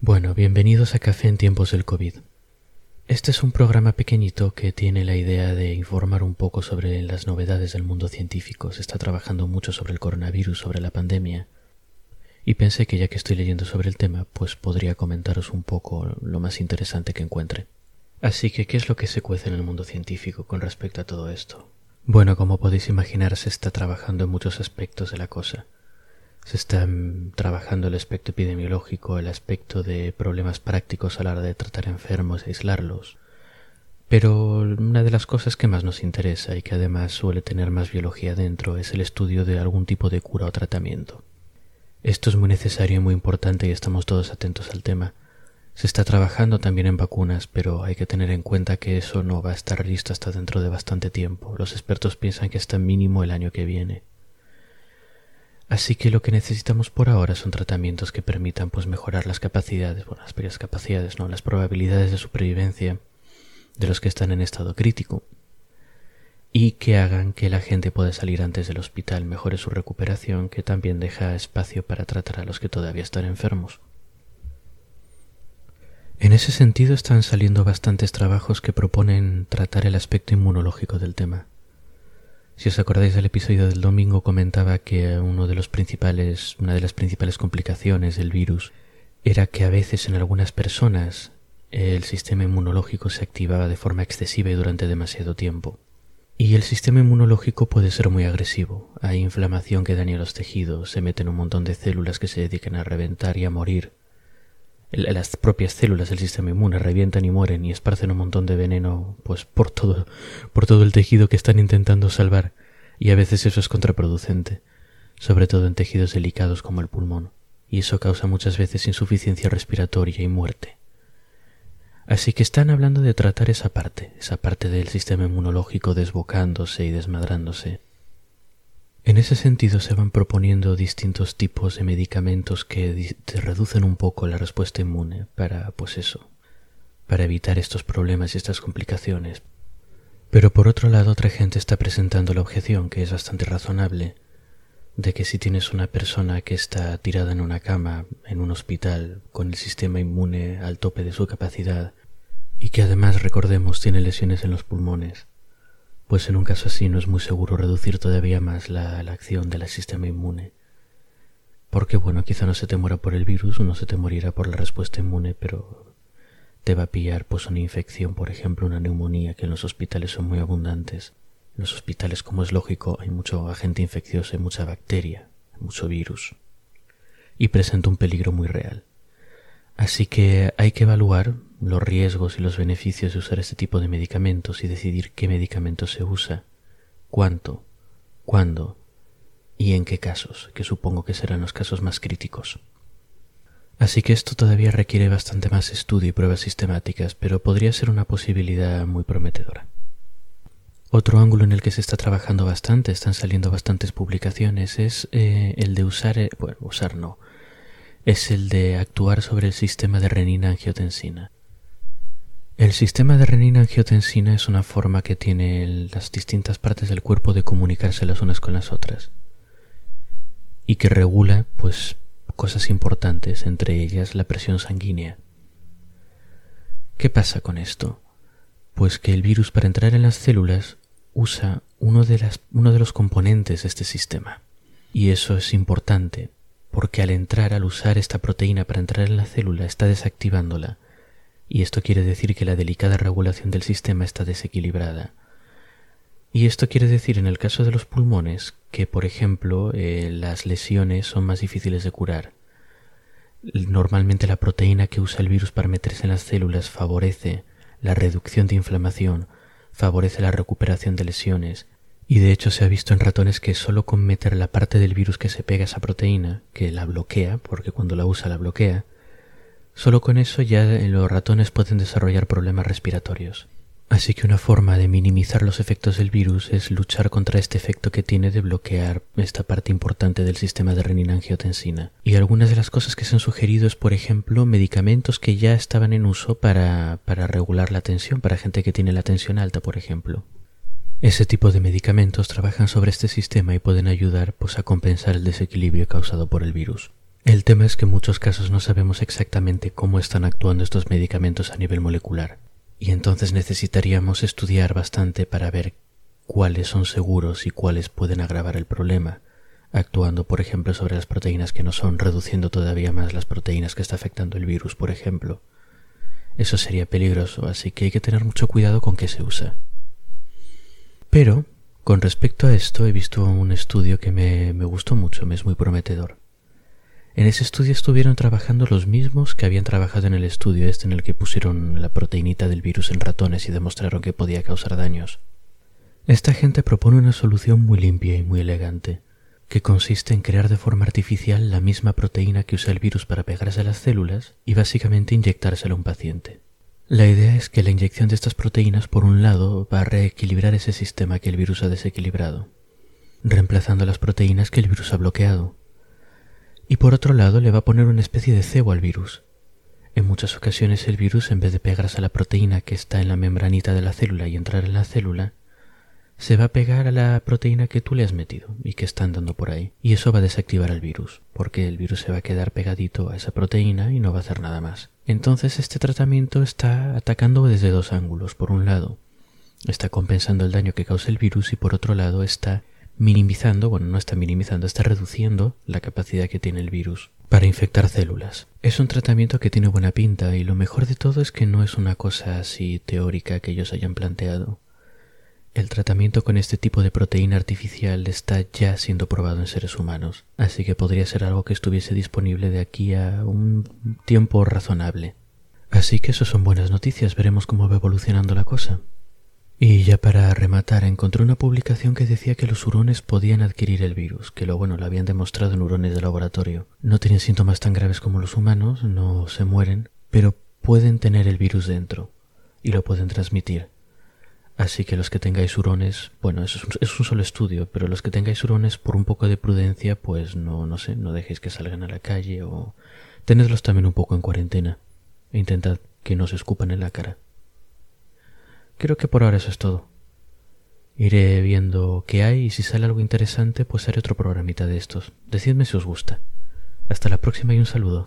Bueno, bienvenidos a Café en tiempos del COVID. Este es un programa pequeñito que tiene la idea de informar un poco sobre las novedades del mundo científico. Se está trabajando mucho sobre el coronavirus, sobre la pandemia. Y pensé que ya que estoy leyendo sobre el tema, pues podría comentaros un poco lo más interesante que encuentre. Así que, ¿qué es lo que se cuece en el mundo científico con respecto a todo esto? Bueno, como podéis imaginar, se está trabajando en muchos aspectos de la cosa. Se está mm, trabajando el aspecto epidemiológico, el aspecto de problemas prácticos a la hora de tratar enfermos aislarlos. Pero una de las cosas que más nos interesa y que además suele tener más biología dentro es el estudio de algún tipo de cura o tratamiento. Esto es muy necesario y muy importante y estamos todos atentos al tema. Se está trabajando también en vacunas, pero hay que tener en cuenta que eso no va a estar listo hasta dentro de bastante tiempo. Los expertos piensan que está mínimo el año que viene. Así que lo que necesitamos por ahora son tratamientos que permitan pues mejorar las capacidades, bueno, las capacidades, no, las probabilidades de supervivencia de los que están en estado crítico y que hagan que la gente pueda salir antes del hospital, mejore su recuperación, que también deja espacio para tratar a los que todavía están enfermos. En ese sentido están saliendo bastantes trabajos que proponen tratar el aspecto inmunológico del tema. Si os acordáis del episodio del domingo comentaba que uno de los principales, una de las principales complicaciones del virus era que a veces en algunas personas el sistema inmunológico se activaba de forma excesiva y durante demasiado tiempo. Y el sistema inmunológico puede ser muy agresivo. Hay inflamación que daña los tejidos, se meten un montón de células que se dedican a reventar y a morir las propias células del sistema inmune revientan y mueren y esparcen un montón de veneno pues por todo por todo el tejido que están intentando salvar. Y a veces eso es contraproducente sobre todo en tejidos delicados como el pulmón. Y eso causa muchas veces insuficiencia respiratoria y muerte. Así que están hablando de tratar esa parte esa parte del sistema inmunológico desbocándose y desmadrándose en ese sentido se van proponiendo distintos tipos de medicamentos que reducen un poco la respuesta inmune para, pues eso, para evitar estos problemas y estas complicaciones. Pero por otro lado otra gente está presentando la objeción, que es bastante razonable, de que si tienes una persona que está tirada en una cama en un hospital con el sistema inmune al tope de su capacidad y que además recordemos tiene lesiones en los pulmones, pues en un caso así no es muy seguro reducir todavía más la, acción del sistema inmune. Porque bueno, quizá no se te muera por el virus o no se te morirá por la respuesta inmune, pero te va a pillar pues una infección, por ejemplo, una neumonía, que en los hospitales son muy abundantes. En los hospitales, como es lógico, hay mucho agente infeccioso, hay mucha bacteria, mucho virus. Y presenta un peligro muy real. Así que hay que evaluar los riesgos y los beneficios de usar este tipo de medicamentos y decidir qué medicamento se usa, cuánto, cuándo y en qué casos, que supongo que serán los casos más críticos. Así que esto todavía requiere bastante más estudio y pruebas sistemáticas, pero podría ser una posibilidad muy prometedora. Otro ángulo en el que se está trabajando bastante, están saliendo bastantes publicaciones, es eh, el de usar, eh, bueno, usar no, es el de actuar sobre el sistema de renina-angiotensina. El sistema de renina-angiotensina es una forma que tiene las distintas partes del cuerpo de comunicarse las unas con las otras y que regula, pues, cosas importantes, entre ellas la presión sanguínea. ¿Qué pasa con esto? Pues que el virus para entrar en las células usa uno de, uno de los componentes de este sistema. Y eso es importante, porque al entrar, al usar esta proteína para entrar en la célula, está desactivándola y esto quiere decir que la delicada regulación del sistema está desequilibrada. Y esto quiere decir en el caso de los pulmones que, por ejemplo, eh, las lesiones son más difíciles de curar. Normalmente la proteína que usa el virus para meterse en las células favorece la reducción de inflamación, favorece la recuperación de lesiones, y de hecho se ha visto en ratones que solo con meter la parte del virus que se pega a esa proteína, que la bloquea, porque cuando la usa la bloquea, Solo con eso ya los ratones pueden desarrollar problemas respiratorios. Así que una forma de minimizar los efectos del virus es luchar contra este efecto que tiene de bloquear esta parte importante del sistema de renina-angiotensina. Y algunas de las cosas que se han sugerido es, por ejemplo, medicamentos que ya estaban en uso para, para regular la tensión, para gente que tiene la tensión alta, por ejemplo. Ese tipo de medicamentos trabajan sobre este sistema y pueden ayudar pues, a compensar el desequilibrio causado por el virus. El tema es que en muchos casos no sabemos exactamente cómo están actuando estos medicamentos a nivel molecular, y entonces necesitaríamos estudiar bastante para ver cuáles son seguros y cuáles pueden agravar el problema, actuando por ejemplo sobre las proteínas que no son, reduciendo todavía más las proteínas que está afectando el virus, por ejemplo. Eso sería peligroso, así que hay que tener mucho cuidado con qué se usa. Pero, con respecto a esto, he visto un estudio que me, me gustó mucho, me es muy prometedor. En ese estudio estuvieron trabajando los mismos que habían trabajado en el estudio este en el que pusieron la proteinita del virus en ratones y demostraron que podía causar daños. Esta gente propone una solución muy limpia y muy elegante, que consiste en crear de forma artificial la misma proteína que usa el virus para pegarse a las células y básicamente inyectársela a un paciente. La idea es que la inyección de estas proteínas, por un lado, va a reequilibrar ese sistema que el virus ha desequilibrado, reemplazando las proteínas que el virus ha bloqueado. Y por otro lado, le va a poner una especie de cebo al virus. En muchas ocasiones el virus, en vez de pegarse a la proteína que está en la membranita de la célula y entrar en la célula, se va a pegar a la proteína que tú le has metido y que está andando por ahí. Y eso va a desactivar al virus, porque el virus se va a quedar pegadito a esa proteína y no va a hacer nada más. Entonces este tratamiento está atacando desde dos ángulos. Por un lado, está compensando el daño que causa el virus y por otro lado está minimizando, bueno, no está minimizando, está reduciendo la capacidad que tiene el virus para infectar células. Es un tratamiento que tiene buena pinta y lo mejor de todo es que no es una cosa así teórica que ellos hayan planteado. El tratamiento con este tipo de proteína artificial está ya siendo probado en seres humanos, así que podría ser algo que estuviese disponible de aquí a un tiempo razonable. Así que eso son buenas noticias, veremos cómo va evolucionando la cosa. Y ya para rematar, encontré una publicación que decía que los hurones podían adquirir el virus, que lo bueno lo habían demostrado en hurones de laboratorio. No tienen síntomas tan graves como los humanos, no se mueren, pero pueden tener el virus dentro y lo pueden transmitir. Así que los que tengáis hurones, bueno, eso es un, solo estudio, pero los que tengáis hurones por un poco de prudencia, pues no, no sé, no dejéis que salgan a la calle o tenedlos también un poco en cuarentena e intentad que no se escupan en la cara. Creo que por ahora eso es todo. Iré viendo qué hay y si sale algo interesante, pues haré otro programita de estos. Decidme si os gusta. Hasta la próxima y un saludo.